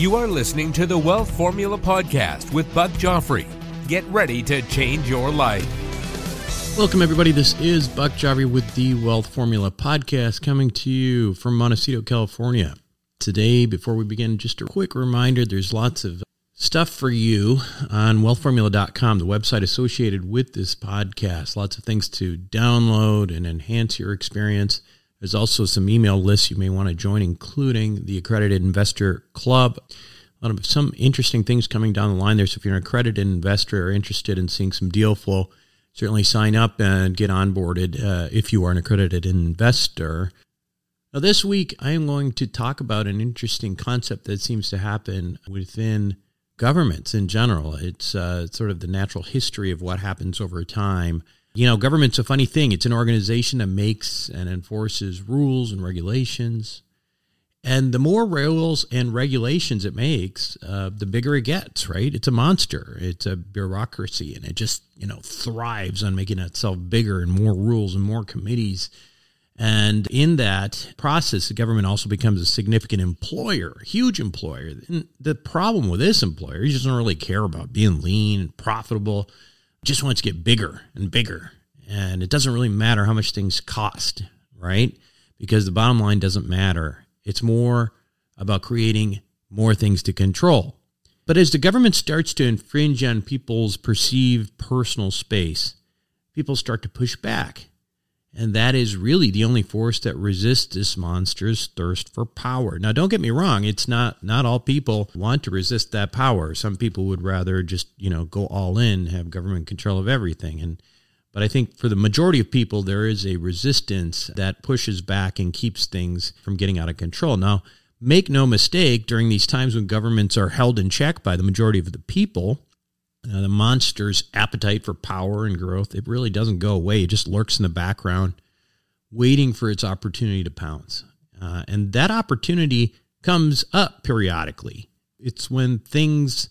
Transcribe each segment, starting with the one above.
You are listening to the Wealth Formula Podcast with Buck Joffrey. Get ready to change your life. Welcome, everybody. This is Buck Joffrey with the Wealth Formula Podcast coming to you from Montecito, California. Today, before we begin, just a quick reminder there's lots of stuff for you on wealthformula.com, the website associated with this podcast. Lots of things to download and enhance your experience. There's also some email lists you may want to join, including the Accredited Investor Club. Some interesting things coming down the line there. So if you're an accredited investor or interested in seeing some deal flow, certainly sign up and get onboarded uh, if you are an accredited investor. Now, this week, I am going to talk about an interesting concept that seems to happen within governments in general. It's uh, sort of the natural history of what happens over time you know, government's a funny thing. It's an organization that makes and enforces rules and regulations. And the more rules and regulations it makes, uh, the bigger it gets, right? It's a monster. It's a bureaucracy, and it just, you know, thrives on making itself bigger and more rules and more committees. And in that process, the government also becomes a significant employer, huge employer. And the problem with this employer, he doesn't really care about being lean and profitable just wants to get bigger and bigger. And it doesn't really matter how much things cost, right? Because the bottom line doesn't matter. It's more about creating more things to control. But as the government starts to infringe on people's perceived personal space, people start to push back. And that is really the only force that resists this monster's thirst for power. Now, don't get me wrong; it's not not all people want to resist that power. Some people would rather just you know go all in, have government control of everything. And but I think for the majority of people, there is a resistance that pushes back and keeps things from getting out of control. Now, make no mistake: during these times when governments are held in check by the majority of the people, uh, the monster's appetite for power and growth, it really doesn't go away. It just lurks in the background, waiting for its opportunity to pounce. Uh, and that opportunity comes up periodically. It's when things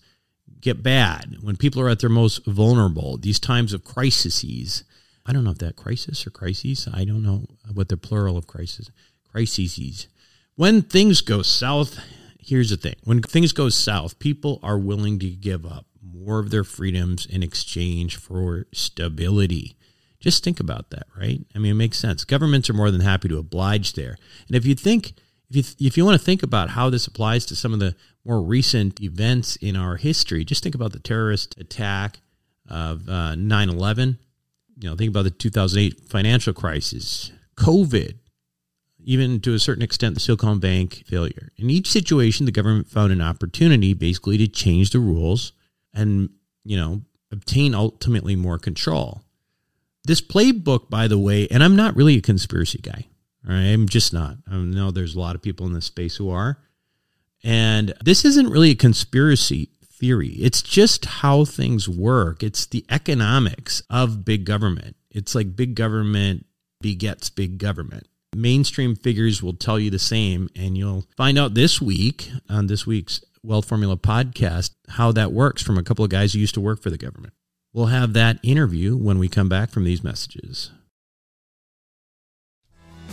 get bad, when people are at their most vulnerable, these times of crises. I don't know if that crisis or crises, I don't know what the plural of crisis, crises. When things go south, here's the thing when things go south, people are willing to give up more of their freedoms in exchange for stability. Just think about that, right? I mean, it makes sense. Governments are more than happy to oblige there. And if you think, if you, if you want to think about how this applies to some of the more recent events in our history, just think about the terrorist attack of uh, 9 uh, 11. You know, think about the 2008 financial crisis, COVID, even to a certain extent, the Silicon Bank failure. In each situation, the government found an opportunity basically to change the rules and, you know, obtain ultimately more control. This playbook, by the way, and I'm not really a conspiracy guy. I'm just not. I know there's a lot of people in this space who are. And this isn't really a conspiracy theory. It's just how things work. It's the economics of big government. It's like big government begets big government. Mainstream figures will tell you the same, and you'll find out this week on this week's Wealth Formula podcast how that works from a couple of guys who used to work for the government. We'll have that interview when we come back from these messages.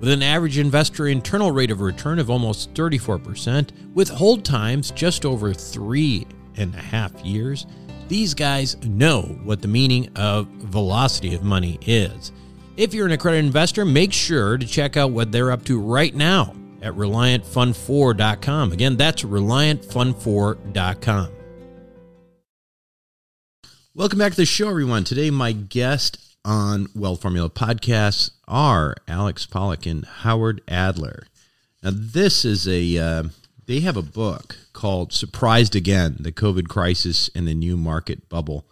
With an average investor internal rate of return of almost 34%, with hold times just over three and a half years, these guys know what the meaning of velocity of money is. If you're an accredited investor, make sure to check out what they're up to right now at ReliantFund4.com. Again, that's ReliantFund4.com. Welcome back to the show, everyone. Today, my guest on Wealth Formula podcasts are Alex Pollock and Howard Adler. Now, this is a, uh, they have a book called Surprised Again The COVID Crisis and the New Market Bubble.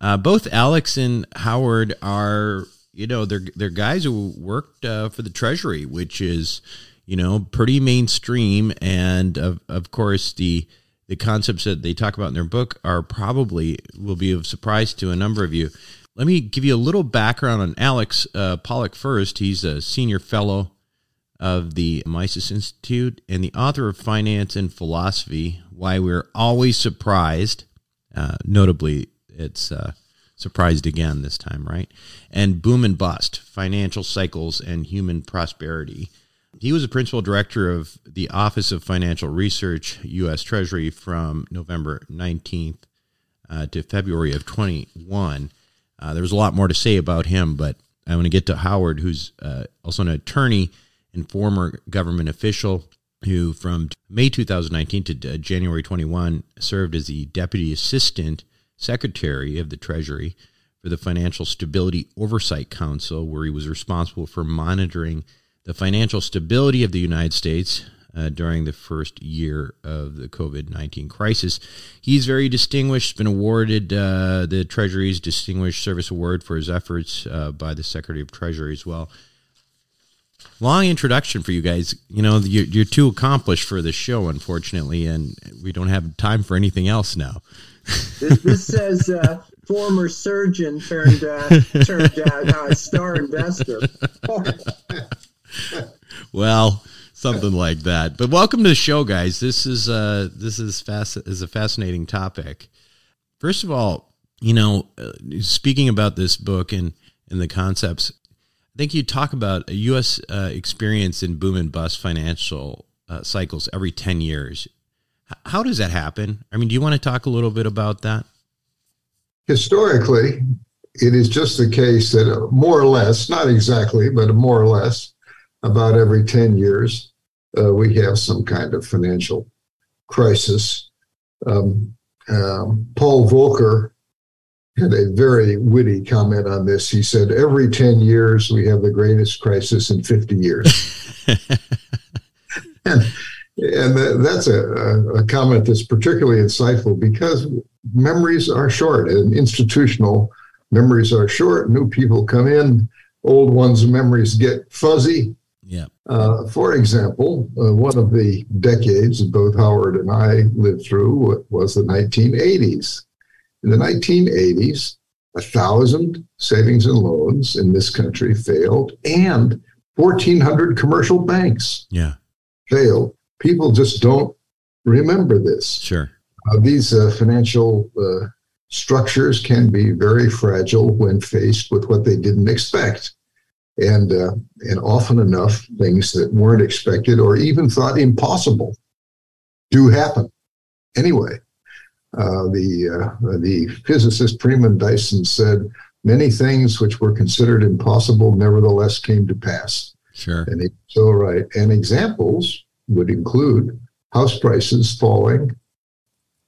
Uh, both Alex and Howard are you know they're they're guys who worked uh, for the Treasury, which is you know pretty mainstream, and of of course the the concepts that they talk about in their book are probably will be of surprise to a number of you. Let me give you a little background on Alex uh, Pollock first. He's a senior fellow of the Mises Institute and the author of Finance and Philosophy: Why We're Always Surprised. Uh, notably, it's uh, surprised again this time, right? And Boom and Bust Financial Cycles and Human Prosperity. He was a principal director of the Office of Financial Research, U.S. Treasury, from November 19th uh, to February of 21. Uh, there was a lot more to say about him, but I want to get to Howard, who's uh, also an attorney and former government official who, from May 2019 to uh, January 21, served as the deputy assistant Secretary of the Treasury for the Financial Stability Oversight Council, where he was responsible for monitoring the financial stability of the United States uh, during the first year of the COVID 19 crisis. He's very distinguished, been awarded uh, the Treasury's Distinguished Service Award for his efforts uh, by the Secretary of Treasury as well. Long introduction for you guys. You know, you're, you're too accomplished for this show, unfortunately, and we don't have time for anything else now this, this says uh, former surgeon turned uh, turned uh, star investor. well, something like that. But welcome to the show, guys. This is uh, this is fast is a fascinating topic. First of all, you know, uh, speaking about this book and and the concepts, I think you talk about a U.S. Uh, experience in boom and bust financial uh, cycles every ten years. How does that happen? I mean, do you want to talk a little bit about that? Historically, it is just the case that more or less, not exactly, but more or less, about every 10 years, uh, we have some kind of financial crisis. Um, um, Paul Volcker had a very witty comment on this. He said, Every 10 years, we have the greatest crisis in 50 years. and and that's a, a, comment that's particularly insightful because memories are short and institutional memories are short. New people come in, old ones' memories get fuzzy. Yeah. Uh, for example, uh, one of the decades that both Howard and I lived through was the 1980s. In the 1980s, a thousand savings and loans in this country failed, and 1,400 commercial banks yeah. failed people just don't remember this. Sure. Uh, these uh, financial uh, structures can be very fragile when faced with what they didn't expect. And, uh, and often enough, things that weren't expected or even thought impossible do happen. Anyway, uh, the, uh, the physicist Freeman Dyson said, Many things which were considered impossible nevertheless came to pass. Sure. And he's so right. And examples would include house prices falling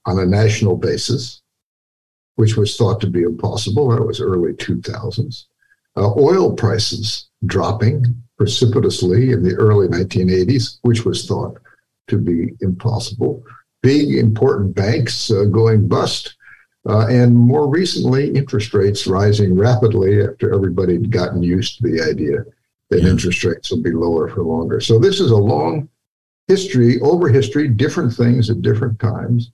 on a national basis, which was thought to be impossible. That was early 2000s. Uh, oil prices dropping precipitously in the early 1980s, which was thought to be impossible. Big important banks uh, going bust Uh, and more recently, interest rates rising rapidly after everybody had gotten used to the idea that yeah. interest rates will be lower for longer. So this is a long history, over history, different things at different times.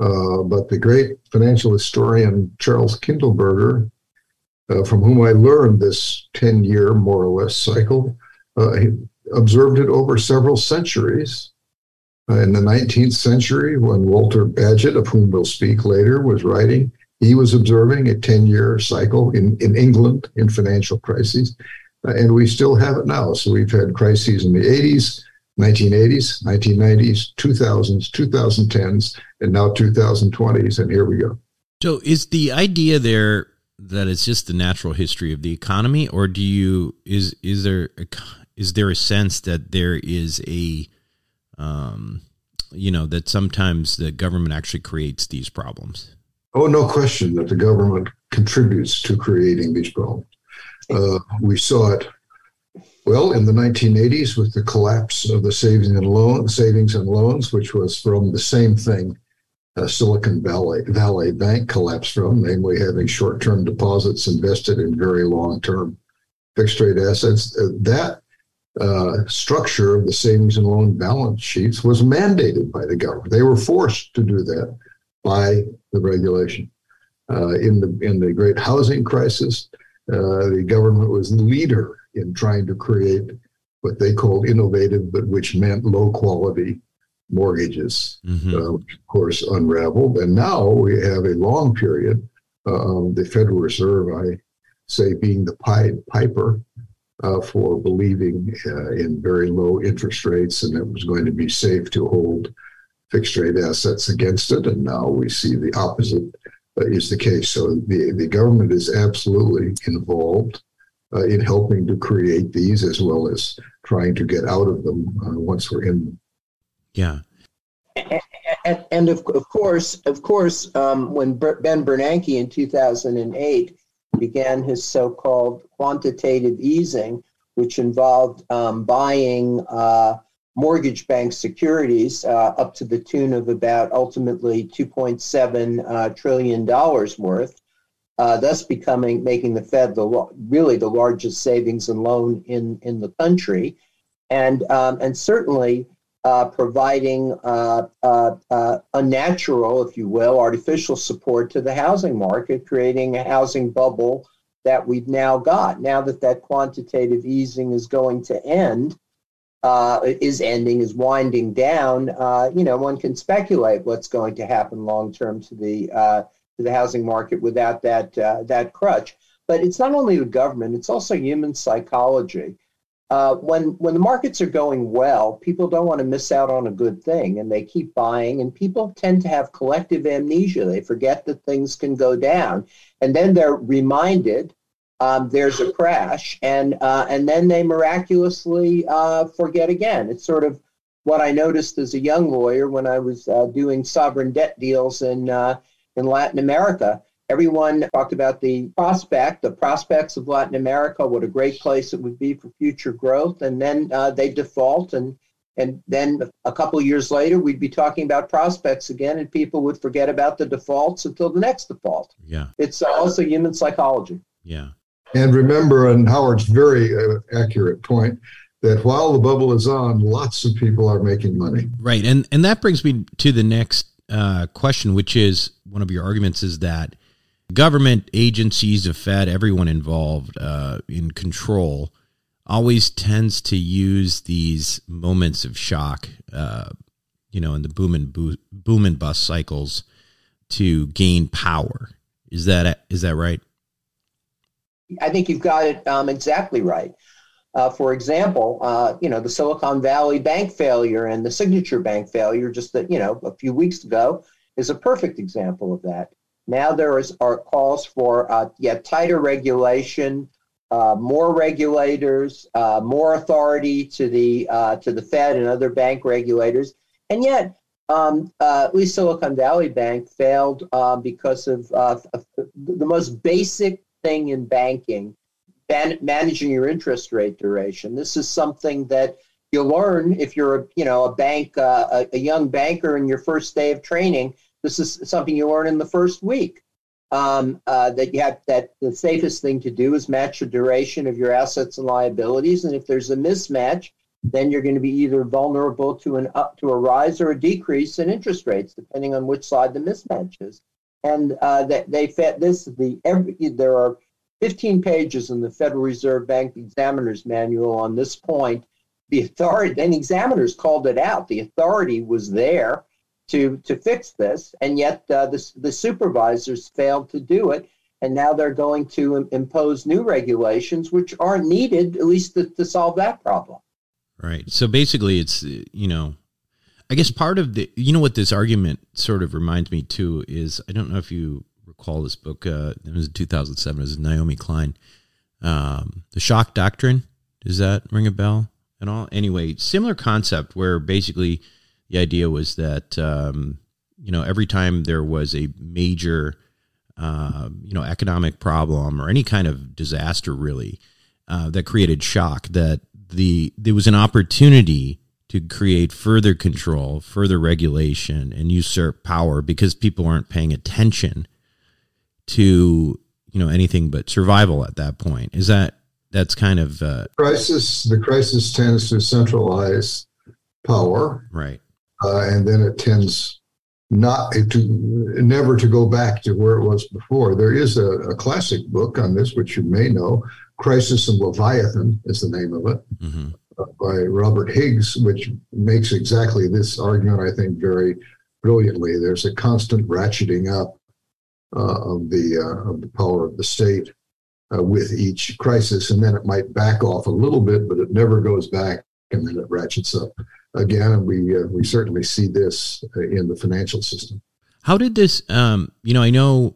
Uh, but the great financial historian Charles Kindleberger, uh, from whom I learned this 10 year, more or less, cycle, uh, observed it over several centuries. Uh, in the 19th century, when Walter Bagehot, of whom we'll speak later, was writing, he was observing a 10 year cycle in, in England in financial crises. Uh, and we still have it now. So we've had crises in the 80s, 1980s, 1990s, 2000s, 2010s, and now 2020s. And here we go. So is the idea there that it's just the natural history of the economy, or do you is is there a, is there a sense that there is a um, you know that sometimes the government actually creates these problems? Oh, no question that the government contributes to creating these problems. Uh, we saw it well, in the 1980s, with the collapse of the savings and loan savings and loans, which was from the same thing uh, Silicon Valley Valley Bank collapsed from, namely having short-term deposits invested in very long-term fixed-rate assets. Uh, that uh, structure of the savings and loan balance sheets was mandated by the government. They were forced to do that by the regulation. Uh, in the in the great housing crisis, uh, the government was the leader in trying to create what they called innovative, but which meant low quality mortgages, mm-hmm. uh, which of course unraveled. And now we have a long period uh, of the Federal Reserve, I say, being the Pied Piper uh, for believing uh, in very low interest rates and it was going to be safe to hold fixed rate assets against it. And now we see the opposite uh, is the case. So the, the government is absolutely involved uh, in helping to create these as well as trying to get out of them uh, once we're in them. Yeah. And, and of, of course, of course, um, when Ben Bernanke in 2008 began his so-called quantitative easing, which involved um, buying uh, mortgage-backed securities uh, up to the tune of about ultimately 2.7 uh, trillion dollars worth uh, thus becoming making the Fed the really the largest savings and loan in in the country, and um, and certainly uh, providing uh, uh, uh, unnatural, if you will, artificial support to the housing market, creating a housing bubble that we've now got. Now that that quantitative easing is going to end, uh, is ending, is winding down, uh, you know, one can speculate what's going to happen long term to the uh, to the housing market without that uh, that crutch. But it's not only the government; it's also human psychology. Uh, when when the markets are going well, people don't want to miss out on a good thing, and they keep buying. And people tend to have collective amnesia; they forget that things can go down, and then they're reminded um, there's a crash, and uh, and then they miraculously uh, forget again. It's sort of what I noticed as a young lawyer when I was uh, doing sovereign debt deals in uh, in Latin America. Everyone talked about the prospect, the prospects of Latin America, what a great place it would be for future growth, and then uh, they default, and and then a couple of years later, we'd be talking about prospects again, and people would forget about the defaults until the next default. Yeah, it's also human psychology. Yeah, and remember, and Howard's very uh, accurate point that while the bubble is on, lots of people are making money. Right, and and that brings me to the next uh, question, which is one of your arguments is that government agencies, the Fed, everyone involved uh, in control, always tends to use these moments of shock, uh, you know, in the boom and bo- boom and bust cycles to gain power. Is that is that right? I think you've got it um, exactly right. Uh, for example, uh, you know, the Silicon Valley bank failure and the Signature Bank failure just that, you know, a few weeks ago is a perfect example of that. Now there is, are calls for uh, yet tighter regulation, uh, more regulators, uh, more authority to the uh, to the Fed and other bank regulators, and yet um, at least Silicon Valley Bank failed because of, of the most basic thing in banking managing your interest rate duration. This is something that you learn if you're a, you know a bank uh, a, a, young banker in your first day of training. This is something you learn in the first week. Um, uh, that you have that the safest thing to do is match the duration of your assets and liabilities, and if there's a mismatch, then you're going to be either vulnerable to an up to a rise or a decrease in interest rates, depending on which side the mismatch is. And uh, that they fed this the every there are 15 pages in the Federal Reserve Bank Examiner's Manual on this point. The authority and examiners called it out. The authority was there to to fix this, and yet uh, the the supervisors failed to do it. And now they're going to impose new regulations, which aren't needed, at least to, to solve that problem. Right. So basically, it's you know, I guess part of the you know what this argument sort of reminds me too is I don't know if you recall this book. Uh, it was in 2007. It was Naomi Klein, um, the shock doctrine. Does that ring a bell at all? Anyway, similar concept where basically the idea was that um, you know every time there was a major uh, you know economic problem or any kind of disaster really uh, that created shock that the there was an opportunity to create further control, further regulation, and usurp power because people aren't paying attention to you know anything but survival at that point. Is that that's kind of uh, crisis? The crisis tends to centralize power, right? Uh, and then it tends not to never to go back to where it was before. There is a, a classic book on this, which you may know, "Crisis and Leviathan" is the name of it, mm-hmm. uh, by Robert Higgs, which makes exactly this argument, I think, very brilliantly. There's a constant ratcheting up uh, of the uh, of the power of the state uh, with each crisis, and then it might back off a little bit, but it never goes back, and then it ratchets up again, and we uh, we certainly see this uh, in the financial system. How did this? Um, you know, I know,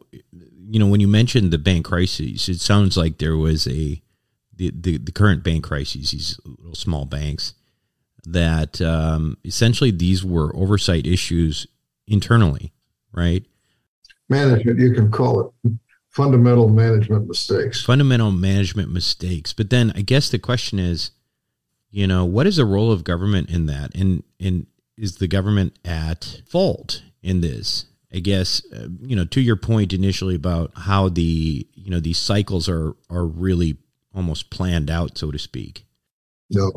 you know, when you mentioned the bank crises, it sounds like there was a the the, the current bank crises, these little small banks, that um, essentially these were oversight issues internally, right? Management, you can call it fundamental management mistakes. Fundamental management mistakes. But then I guess the question is, you know, what is the role of government in that? And and is the government at fault in this? I guess uh, you know to your point initially about how the you know these cycles are are really almost planned out, so to speak. No,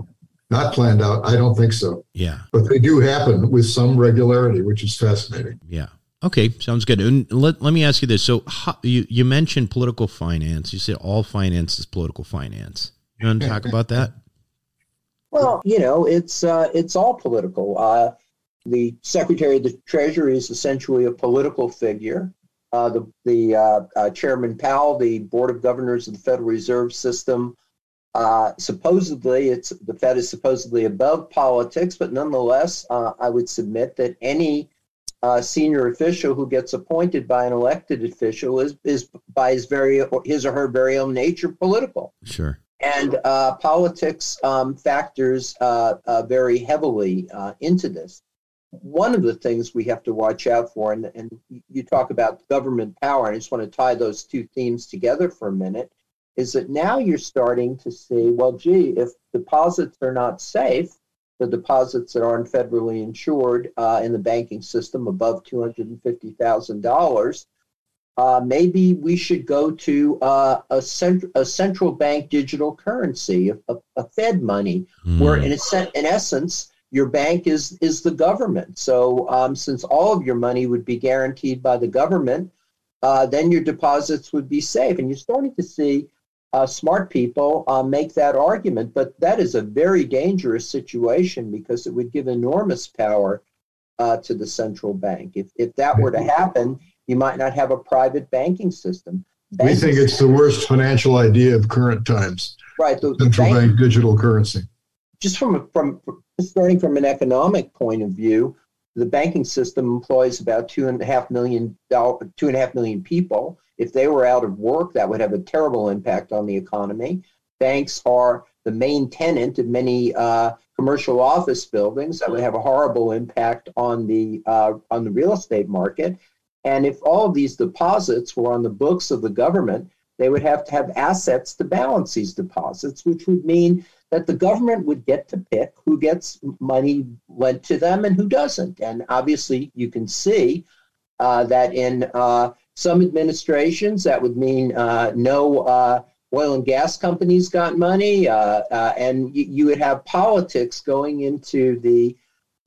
not planned out. I don't think so. Yeah, but they do happen with some regularity, which is fascinating. Yeah. Okay, sounds good. And let, let me ask you this. So how, you you mentioned political finance. You said all finance is political finance. You want to talk about that? Well, you know, it's uh, it's all political. Uh, the Secretary of the Treasury is essentially a political figure. Uh, the the uh, uh, Chairman Powell, the Board of Governors of the Federal Reserve System, uh, supposedly it's the Fed is supposedly above politics, but nonetheless, I would submit that any senior official who gets appointed by an elected official is is by his very his or her very own nature political. Sure and uh, politics um, factors uh, uh, very heavily uh, into this. One of the things we have to watch out for, and, and you talk about government power, and I just want to tie those two themes together for a minute, is that now you're starting to see, well, gee, if deposits are not safe, the deposits that aren't federally insured uh, in the banking system above $250,000, uh, maybe we should go to uh, a, cent- a central bank digital currency, a, a, a Fed money, mm. where in, a in essence, your bank is, is the government. So um, since all of your money would be guaranteed by the government, uh, then your deposits would be safe. And you're starting to see uh, smart people uh, make that argument. But that is a very dangerous situation because it would give enormous power uh, to the central bank. If, if that were to happen, you might not have a private banking system. we think it's the worst financial idea of current times. Right. The, Central the bank, bank, digital currency. Just from a, from starting from an economic point of view, the banking system employs about two and a half million two and a half million people. If they were out of work, that would have a terrible impact on the economy. Banks are the main tenant of many uh, commercial office buildings. That would have a horrible impact on the uh, on the real estate market. And if all of these deposits were on the books of the government, they would have to have assets to balance these deposits, which would mean that the government would get to pick who gets money lent to them and who doesn't. And obviously, you can see uh, that in uh, some administrations that would mean uh, no uh, oil and gas companies got money, uh, and you, you would have politics going into the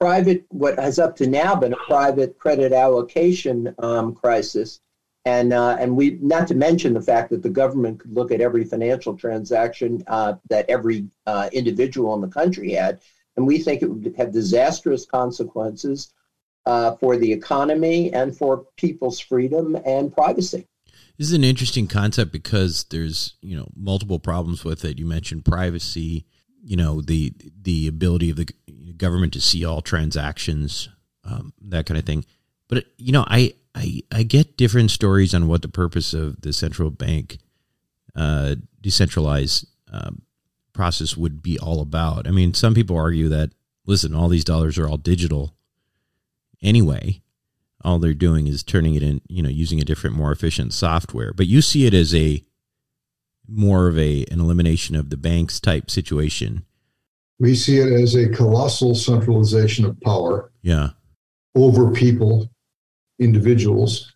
private, what has up to now been a private credit allocation um, crisis. And, uh, and we, not to mention the fact that the government could look at every financial transaction uh, that every uh, individual in the country had. And we think it would have disastrous consequences uh, for the economy and for people's freedom and privacy. This is an interesting concept because there's, you know, multiple problems with it. You mentioned privacy, you know, the the ability of the government to see all transactions, um, that kind of thing. But you know, I, I I get different stories on what the purpose of the central bank uh, decentralized um, process would be all about. I mean, some people argue that listen, all these dollars are all digital anyway. All they're doing is turning it in, you know, using a different, more efficient software. But you see it as a more of a an elimination of the banks type situation we see it as a colossal centralization of power. Yeah. Over people, individuals,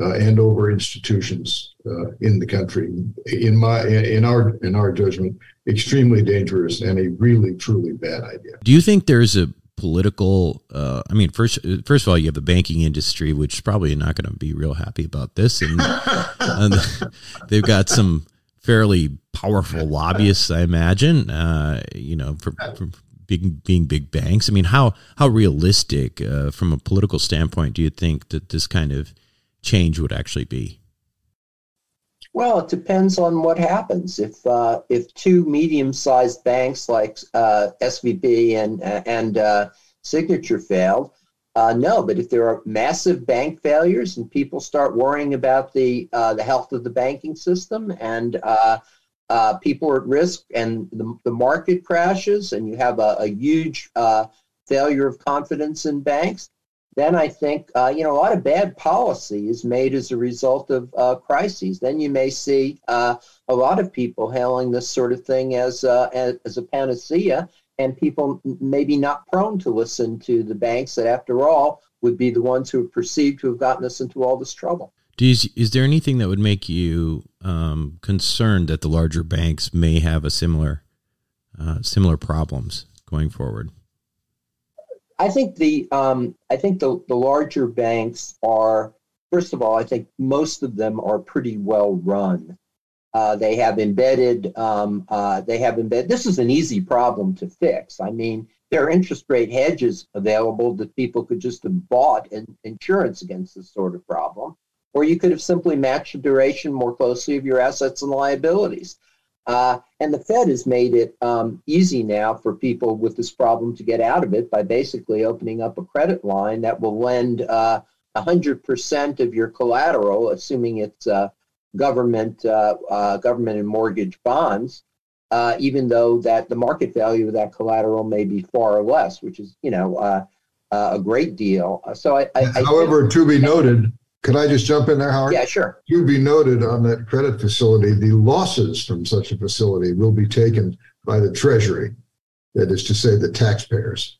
uh, and over institutions uh, in the country. In my in our in our judgment, extremely dangerous and a really truly bad idea. Do you think there's a political? Uh, I mean, first first of all, you have the banking industry, which is probably not going to be real happy about this, and, and they've got some fairly powerful lobbyists, I imagine. Uh, you know, for, for big, being big banks. I mean, how how realistic, uh, from a political standpoint, do you think that this kind of change would actually be? Well, it depends on what happens. If uh, if two medium-sized banks like uh, SVB and and uh, Signature failed, uh, no, but if there are massive bank failures and people start worrying about the uh, the health of the banking system and uh, uh people are at risk and the, the market crashes and you have a, a huge uh, failure of confidence in banks, then I think uh, you know a lot of bad policy is made as a result of crises. Then you may see a lot of people hailing this sort of thing as as, as a panacea and people maybe not prone to listen to the banks that, after all, would be the ones who are perceived to have gotten us into all this trouble. Is, is there anything that would make you um, concerned that the larger banks may have a similar uh, similar problems going forward? I think the um, I think the, the larger banks are first of all I think most of them are pretty well run. Uh, they have embedded, um, uh, they have embedded, this is an easy problem to fix. I mean, there are interest rate hedges available that people could just have bought in, insurance against this sort of problem. Or you could have simply matched the duration more closely of your assets and liabilities. Uh, and the Fed has made it um, easy now for people with this problem to get out of it by basically opening up a credit line that will lend uh, 100% of your collateral, assuming it's uh, government uh, uh, government and mortgage bonds, uh, even though that the market value of that collateral may be far less, which is you know a great deal. So I, I however, think, to be noted, could I just jump in there, Howard? Yeah, sure. To be noted on that credit facility, the losses from such a facility will be taken by the Treasury. That is to say, the taxpayers.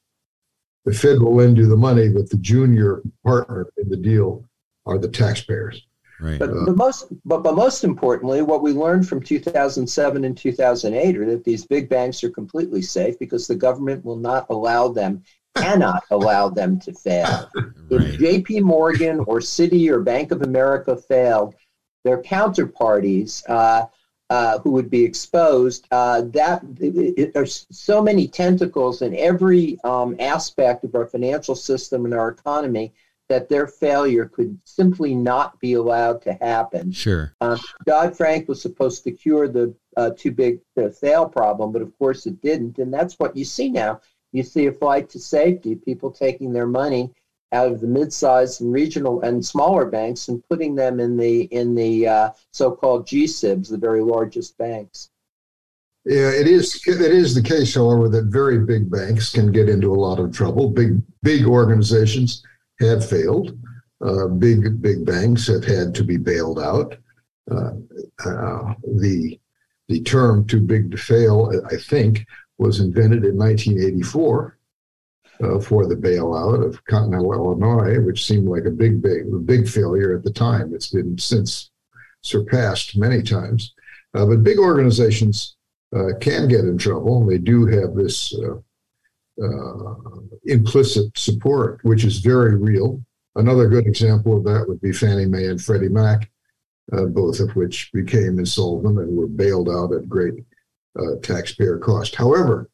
The Fed will lend you the money, but the junior partner in the deal are the taxpayers. Right. But, but most, but, but most importantly, what we learned from 2007 and 2008 are that these big banks are completely safe because the government will not allow them, cannot allow them to fail. Right. If J.P. Morgan or Citi or Bank of America failed, their counterparties uh, uh, who would be exposed. Uh, that there's so many tentacles in every um, aspect of our financial system and our economy that their failure could simply not be allowed to happen. Sure. Um, Dodd Frank was supposed to cure the uh, too big to fail problem, but of course it didn't. And that's what you see now. You see a flight to safety, people taking their money out of the mid-sized and regional and smaller banks and putting them in the in the uh, so-called GSIBs, the very largest banks. Yeah, it is. It is the case, however, that very big banks can get into a lot of trouble. Big big organizations have failed. Uh, big big banks have had to be bailed out. Uh, uh, the the term "too big to fail," I think, was invented in 1984, uh, for the bailout of Continental Illinois, which seemed like a big, big, big failure at the time. It's been since surpassed many times. Uh, but big organizations uh, can get in trouble. They do have this uh, uh, implicit support, which is very real. Another good example of that would be Fannie Mae and Freddie Mac, uh, both of which became insolvent and were bailed out at great taxpayer cost. However,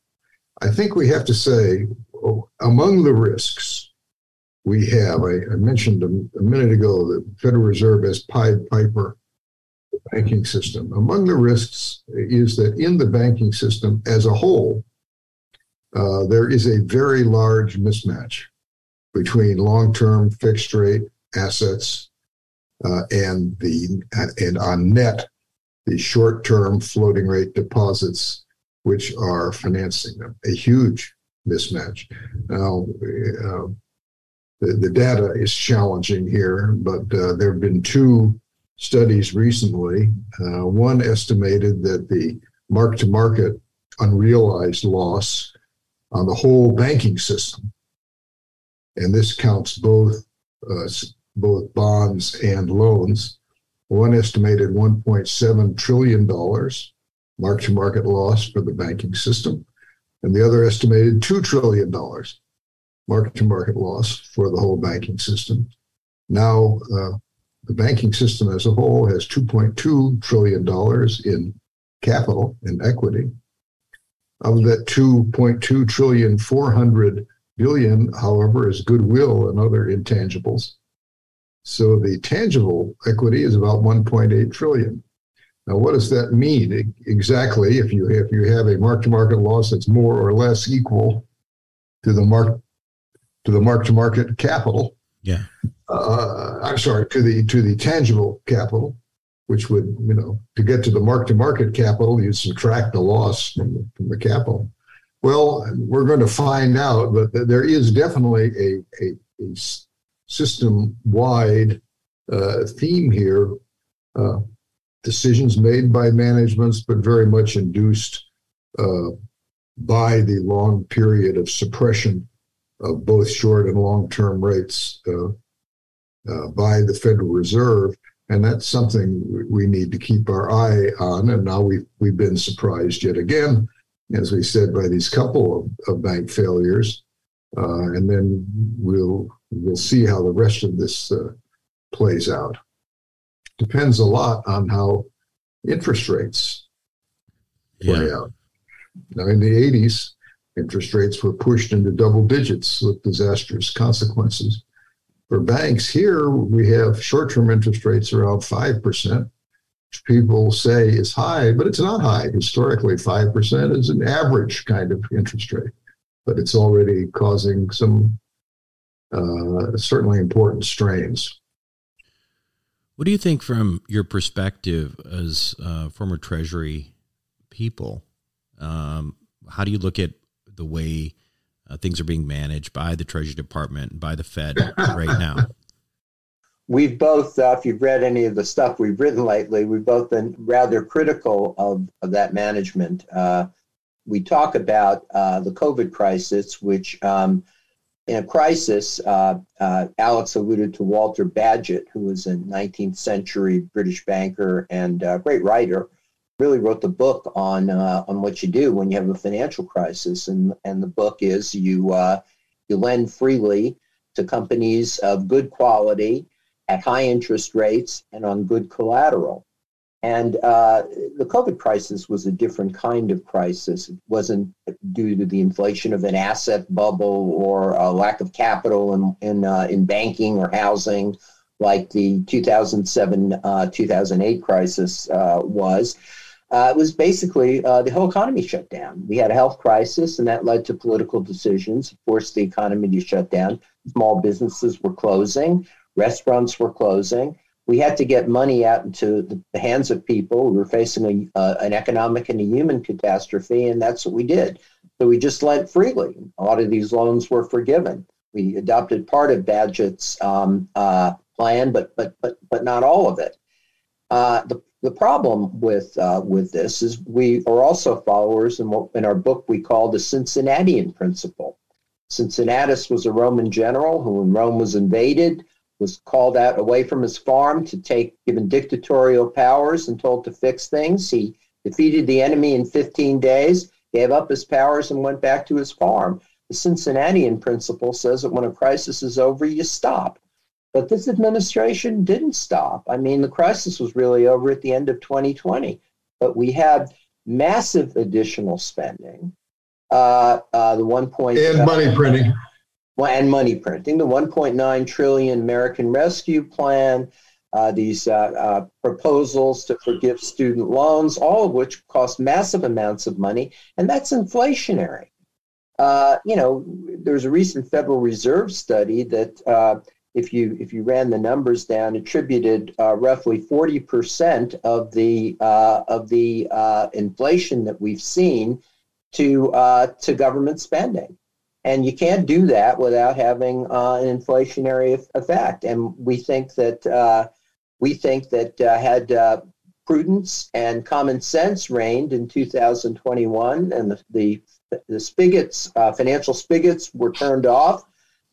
I think we have to say among the risks we have, I, I mentioned a, a, minute ago the Federal Reserve as Pied Piper banking system. Among the risks is that in the banking system as a whole, uh, there is a very large mismatch between long-term fixed rate assets uh, and the and on net the short-term floating rate deposits which are financing them. A huge mismatch. Now, uh, the, the data is challenging here, but uh, there have been two studies recently. Uh, one estimated that the mark to market unrealized loss on the whole banking system, and this counts both uh, both bonds and loans. One estimated 1.7 trillion dollars mark to market loss for the banking system, and the other estimated $2 trillion market to market loss for the whole banking system. Now, uh, the banking system as a whole has $2.2 trillion in capital and equity. Of that 2.2 trillion, 400 billion, however, is goodwill and other intangibles. So the tangible equity is about 1.8 trillion. Now, what does that mean exactly? If you if you have a mark-to-market loss that's more or less equal to the mark to the mark-to-market capital, yeah, uh, I'm sorry to the to the tangible capital, which would you know to get to the mark-to-market capital, you subtract the loss from the, from the capital. Well, we're going to find out, but there is definitely a a, a system-wide uh, theme here. Uh, decisions made by managements, but very much induced uh, by the long period of suppression of both short and long term rates uh, uh, by the Federal Reserve. And that's something we need to keep our eye on. And now we've, we've been surprised yet again, as we said, by these couple of, of bank failures. Uh, and then we'll, we'll see how the rest of this uh, plays out depends a lot on how interest rates play yeah. out. Now, in the 80s, interest rates were pushed into double digits with disastrous consequences. For banks here, we have short term interest rates around 5%, which people say is high, but it's not high. Historically, 5% is an average kind of interest rate, but it's already causing some uh, certainly important strains. What do you think from your perspective as uh, former Treasury people? Um, how do you look at the way uh, things are being managed by the Treasury Department, by the Fed right now? We've both, uh, if you've read any of the stuff we've written lately, we've both been rather critical of, of that management. Uh, we talk about uh, the COVID crisis, which um, in a crisis, uh, uh, Alex alluded to Walter Bagehot, who was a 19th century British banker and a great writer. Really wrote the book on uh, on what you do when you have a financial crisis, and and the book is you uh, you lend freely to companies of good quality at high interest rates and on good collateral. And uh, the COVID crisis was a different kind of crisis. It wasn't due to the inflation of an asset bubble or a lack of capital in in, uh, in banking or housing, like the 2007 uh, 2008 crisis uh, was. Uh, it was basically uh, the whole economy shut down. We had a health crisis, and that led to political decisions, forced the economy to shut down. Small businesses were closing, restaurants were closing we had to get money out into the hands of people. We were facing a, uh, an economic and a human catastrophe, and that's what we did. So we just lent freely. A lot of these loans were forgiven. We adopted part of Bagehot's um, uh, plan, but but but but not all of it. Uh, the the problem with uh, with this is we are also followers in what in our book we call the Cincinnatian principle. Cincinnatus was a Roman general who, when Rome was invaded, was called out away from his farm to take, given dictatorial powers and told to fix things. He defeated the enemy in 15 days, gave up his powers, and went back to his farm. The Cincinnatian principle says that when a crisis is over, you stop. But this administration didn't stop. I mean, the crisis was really over at the end of 2020, but we had massive additional spending. Uh, uh, the one point and money printing and money printing, the 1.9 trillion American Rescue Plan, uh, these uh, uh, proposals to forgive student loans, all of which cost massive amounts of money, and that's inflationary. Uh, you know, there's a recent Federal Reserve study that, uh, if you if you ran the numbers down, attributed uh, roughly 40 percent of the of the inflation that we've seen to to government spending. And you can't do that without having uh, an inflationary effect. And we think that uh, we think that uh, had uh, prudence and common sense reigned in 2021, and the the, the spigots, uh, financial spigots, were turned off,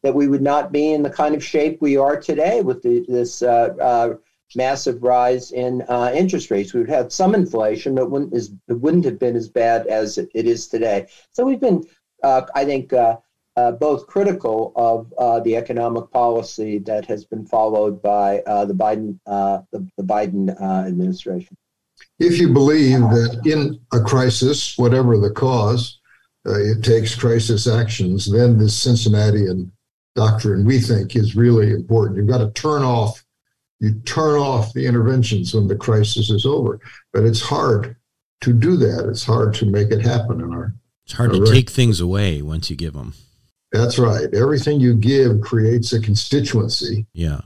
that we would not be in the kind of shape we are today with the, this uh, massive rise in interest rates. We would have some inflation, but wouldn't, it wouldn't have been as bad as it is today. So we've been uh, I think, uh, uh, both critical of uh, the economic policy that has been followed by uh, the Biden the, the, Biden administration. If you believe that in a crisis, whatever the cause, it takes crisis actions, then this Cincinnatian doctrine we think is really important. You've got to turn off you turn off the interventions when the crisis is over. But it's hard to do that. It's hard to make it happen in our it's hard to take things away once you give them. That's right. Everything you give creates a constituency. Yeah.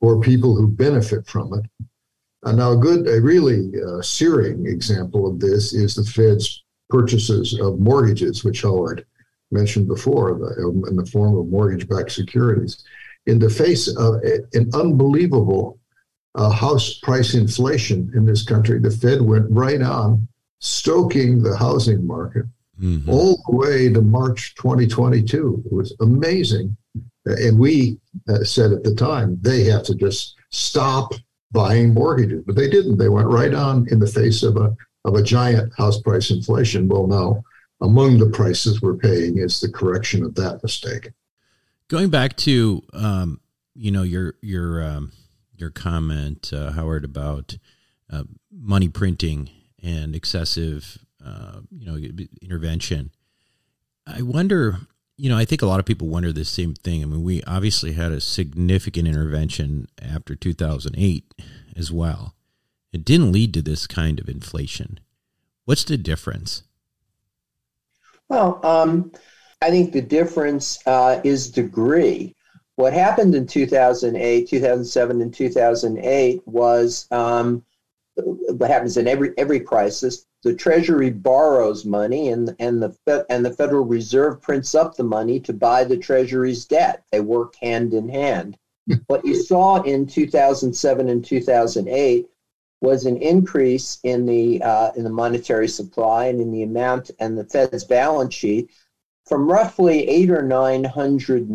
For people who benefit from it. And now, a good, a really uh, searing example of this is the Fed's purchases of mortgages, which Howard mentioned before, the, in the form of mortgage-backed securities. In the face of an unbelievable uh, house price inflation in this country, the Fed went right on stoking the housing market mm-hmm. all the way to March 2022. It was amazing. And we uh, said at the time, they have to just stop buying mortgages. But they didn't. They went right on in the face of a, of a giant house price inflation. Well, now, among the prices we're paying is the correction of that mistake. Going back to, um, you know, your, your, um, your comment, uh, Howard, about uh, money printing and excessive uh, you know, intervention. I wonder, you know, I think a lot of people wonder the same thing. I mean, we obviously had a significant intervention after 2008 as well. It didn't lead to this kind of inflation. What's the difference? Well, um, I think the difference uh, is degree. What happened in 2008, 2007, and 2008 was um, what happens in every every crisis the treasury borrows money and and the and the federal reserve prints up the money to buy the treasury's debt they work hand in hand what you saw in 2007 and 2008 was an increase in the uh, in the monetary supply and in the amount and the Fed's balance sheet from roughly eight or nine hundred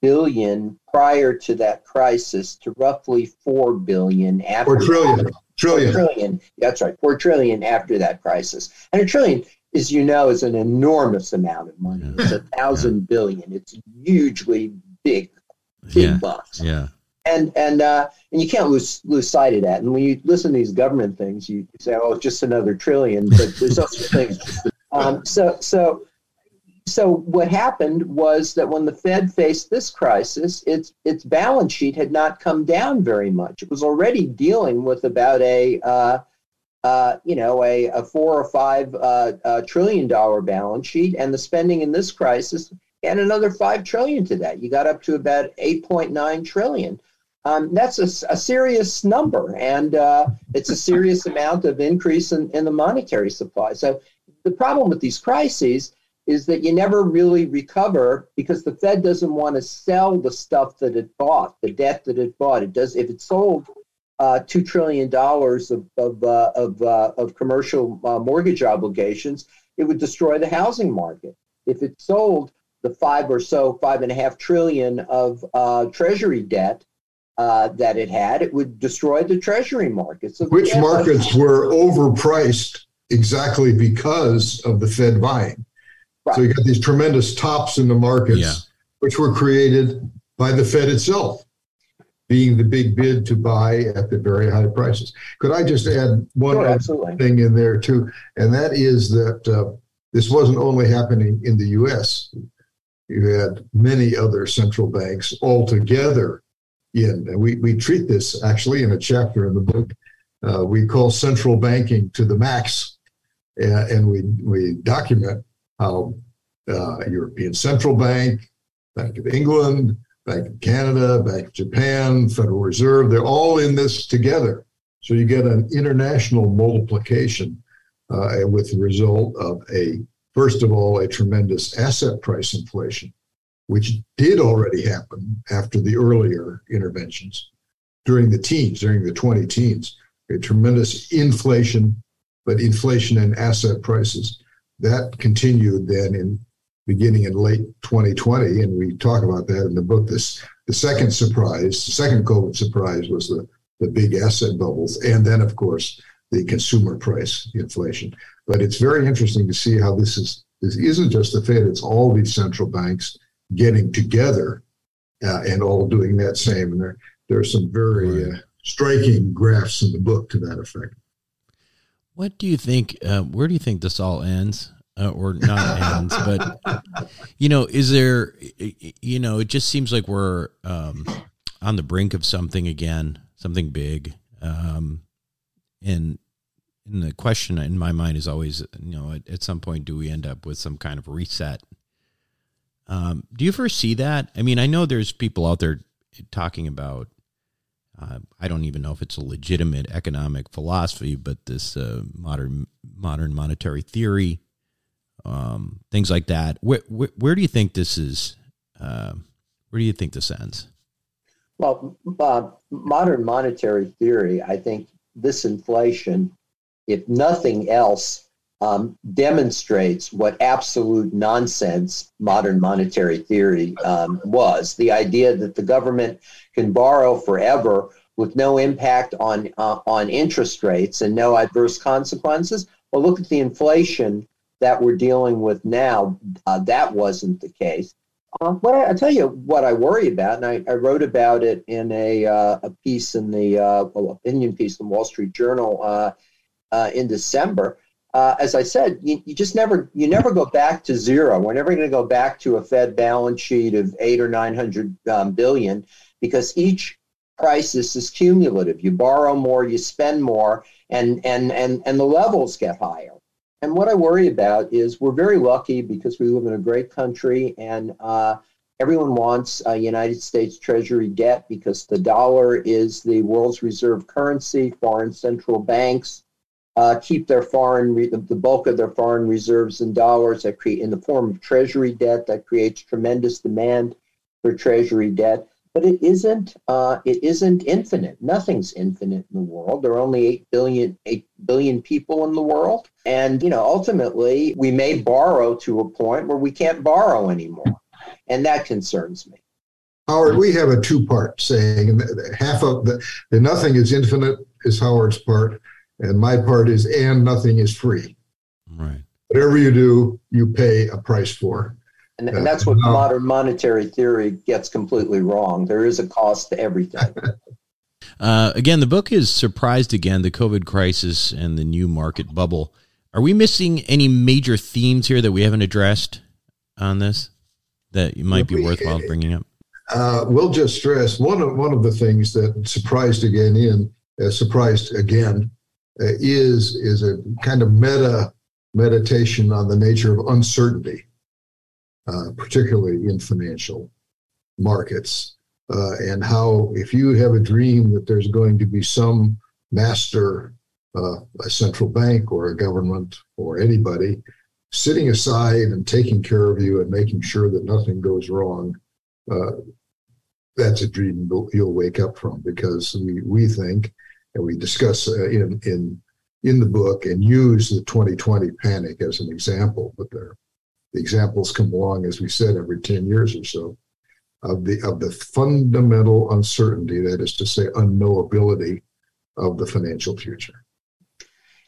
billion prior to that crisis to roughly four billion after. Four trillion. Trillion. Four trillion. That's right. Four trillion after that crisis. And a trillion, as you know, is an enormous amount of money. It's a thousand yeah. billion. It's hugely big, big yeah. bucks. Yeah. And and uh, and you can't lose lose sight of that. And when you listen to these government things, you say, "Oh, it's just another trillion. But there's also things. Um, so so so what happened was that when the Fed faced this crisis, its its balance sheet had not come down very much. It was already dealing with about a uh, uh, you know a, a four or five uh, uh trillion dollar balance sheet, and the spending in this crisis and another five trillion to that. You got up to about eight point nine trillion. Um, that's a, a, serious number, and uh, it's a serious amount of increase in, in the monetary supply. So the problem with these crises is that you never really recover because the Fed doesn't want to sell the stuff that it bought, the debt that it bought. It does if it sold uh, two trillion dollars of of uh, of, uh, of commercial uh, mortgage obligations, it would destroy the housing market. If it sold the five or so, five and a half trillion of uh, treasury debt uh, that it had, it would destroy the treasury markets. Which markets were overpriced exactly because of the Fed buying. Right. So you got these tremendous tops in the markets, yeah. which were created by the Fed itself, being the big bid to buy at the very high prices. Could I just add one sure, thing in there too? And that is that uh, this wasn't only happening in the U.S. You had many other central banks all together in, and we, we treat this actually in a chapter in the book. Uh, we call central banking to the max, and we we document how uh, European Central Bank, Bank of England, Bank of Canada, Bank of Japan, Federal Reserve, they're all in this together. So you get an international multiplication uh, with the result of a First of all, a tremendous asset price inflation, which did already happen after the earlier interventions during the teens, during the 20 teens, a tremendous inflation, but inflation in asset prices. That continued then in beginning in late 2020, and we talk about that in the book. This the second surprise, the second COVID surprise was the the big asset bubbles, and then of course the consumer price inflation. But it's very interesting to see how this is. This isn't just the Fed; it's all these central banks getting together uh, and all doing that same. And there, there are some very uh, striking graphs in the book to that effect. What do you think? Uh, where do you think this all ends? Uh, or not ends, but you know, is there? You know, it just seems like we're um, on the brink of something again, something big. Um, and and the question in my mind is always, you know, at, at some point, do we end up with some kind of reset? Um, do you foresee that? I mean, I know there's people out there talking about. Uh, I don't even know if it's a legitimate economic philosophy, but this uh, modern modern monetary theory, um, things like that. Where, where, where do you think this is? Uh, where do you think this ends? Well, uh, modern monetary theory, I think this inflation if nothing else, um, demonstrates what absolute nonsense modern monetary theory um, was. The idea that the government can borrow forever with no impact on uh, on interest rates and no adverse consequences. Well, look at the inflation that we're dealing with now. Uh, that wasn't the case. Uh, what I, I, tell you what I worry about, and I, I wrote about it in a, uh, a piece in the uh, opinion piece in the Wall Street Journal in December. Uh, as I said, you, you, just never you never go back to zero. We're never going to go back to a Fed balance sheet of eight or nine hundred um, billion because each crisis is cumulative. You borrow more, you spend more, and and and and the levels get higher. And what I worry about is we're very lucky because we live in a great country and. Uh, everyone wants United States Treasury debt because the dollar is the world's reserve currency. Foreign central banks uh, keep their foreign re- the bulk of their foreign reserves in dollars that create in the form of treasury debt that creates tremendous demand for treasury debt. But it isn't uh, it isn't infinite. Nothing's infinite in the world. There are only 8 billion 8 billion people in the world. And you know ultimately we may borrow to a point where we can't borrow anymore. And that concerns me. Howard, we have a two-part saying, and half of the, the nothing is infinite is Howard's part, and my part is, and nothing is free. Right. Whatever you do, you pay a price for. And, and that's what modern monetary theory gets completely wrong. There is a cost to everything. uh, again, the book is Surprised Again The COVID Crisis and the New Market Bubble. Are we missing any major themes here that we haven't addressed on this that might be worthwhile bringing up? Uh, we'll just stress one of one of the things that surprised again in uh, surprised again is is a kind of meta meditation on the nature of uncertainty, uh, particularly in financial markets, uh, and how if you have a dream that there's going to be some master, uh, a central bank or a government or anybody sitting aside and taking care of you and making sure that nothing goes wrong, uh, that's a dream you'll wake up from because we, we think and we discuss uh, in in in the book and use the 2020 panic as an example. But there the examples come along, as we said, every 10 years or so, of the of the fundamental uncertainty, that is to say, unknowability of the financial future.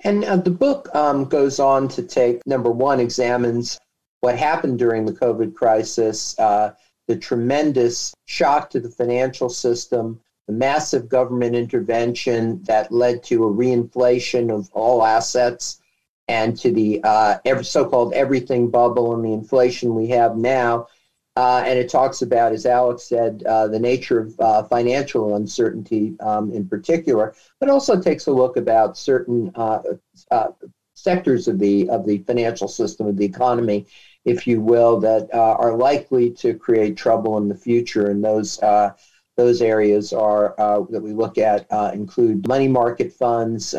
And uh, the book um, goes on to take number one, examines what happened during the COVID crisis, uh, the tremendous shock to the financial system, massive government intervention that led to a reinflation of all assets and to the uh, so-called everything bubble and the inflation we have now. Uh, and it talks about, as Alex said, uh, the nature of uh, financial uncertainty um, in particular, but also takes a look about certain uh, uh, sectors of the of the financial system of the economy, if you will, that are likely to create trouble in the future. And those those areas are that we look at include money market funds,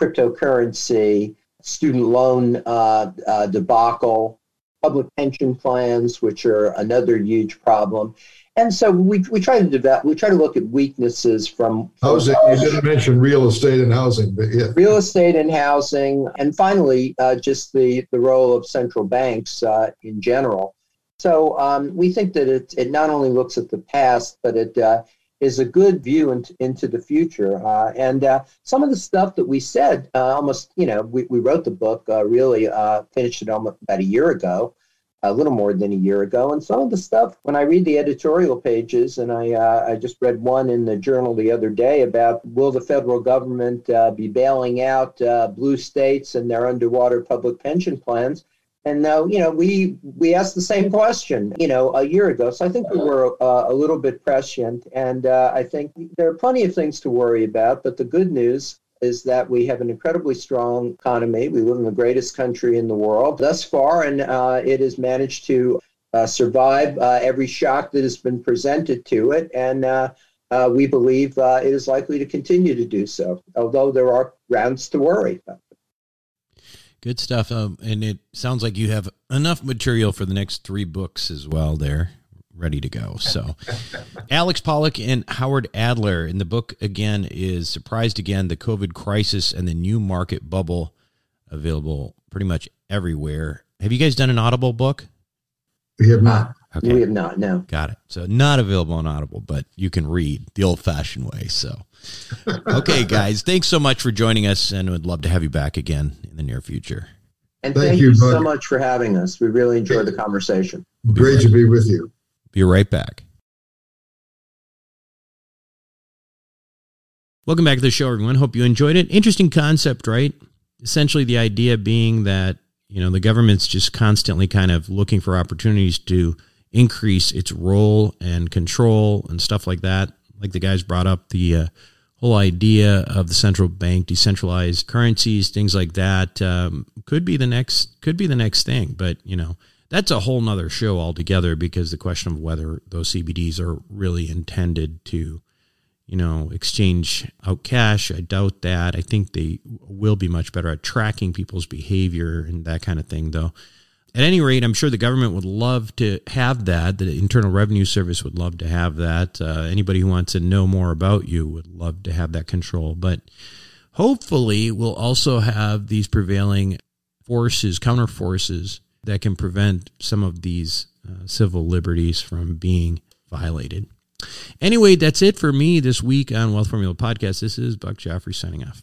cryptocurrency, student loan uh, uh, debacle, public pension plans, which are another huge problem. And so we, we try to develop, we try to look at weaknesses from, from housing. You didn't mention real estate and housing, but yeah, real estate and housing, and finally, uh, just the the role of central banks uh, in general. So um, we think that it it not only looks at the past, but it uh, is a good view into, into the future. Uh, and uh, some of the stuff that we said, uh, almost, you know, we, we wrote the book, uh, really uh, finished it almost about a year ago, a little more than a year ago. And some of the stuff, when I read the editorial pages, and I, I just read one in the journal the other day about will the federal government be bailing out blue states and their underwater public pension plans? And now, you know, we we asked the same question, you know, a year ago. So I think we were uh, a little bit prescient, and uh, I think there are plenty of things to worry about. But the good news is that we have an incredibly strong economy. We live in the greatest country in the world thus far, and uh, it has managed to uh, survive uh, every shock that has been presented to it. And uh, we believe it is likely to continue to do so, although there are grounds to worry. Good stuff. Um, and it sounds like you have enough material for the next three books as well there, ready to go. So, Alex Pollock and Howard Adler in the book again is Surprised Again The COVID Crisis and the New Market Bubble, available pretty much everywhere. Have you guys done an Audible book? We have not. Okay. We have not, no. Got it. So, not available on Audible, but you can read the old fashioned way. So, okay, guys, thanks so much for joining us, and would love to have you back again in the near future. And thank, thank you, you so much for having us. We really enjoyed the conversation. Great to be with you. Be right back. Welcome back to the show, everyone. Hope you enjoyed it. Interesting concept, right? Essentially, the idea being that you know the government's just constantly kind of looking for opportunities to increase its role and control and stuff like that. Like the guys brought up the uh, whole idea of the central bank, decentralized currencies, things like that, um, could be the next could be the next thing. But you know, that's a whole nother show altogether because the question of whether those CBDs are really intended to, you know, exchange out cash, I doubt that. I think they will be much better at tracking people's behavior and that kind of thing, though at any rate, I'm sure the government would love to have that. The Internal Revenue Service would love to have that. Uh, anybody who wants to know more about you would love to have that control. But hopefully, we'll also have these prevailing forces, counter forces that can prevent some of these uh, civil liberties from being violated. Anyway, that's it for me this week on Wealth Formula Podcast. This is Buck Joffrey signing off.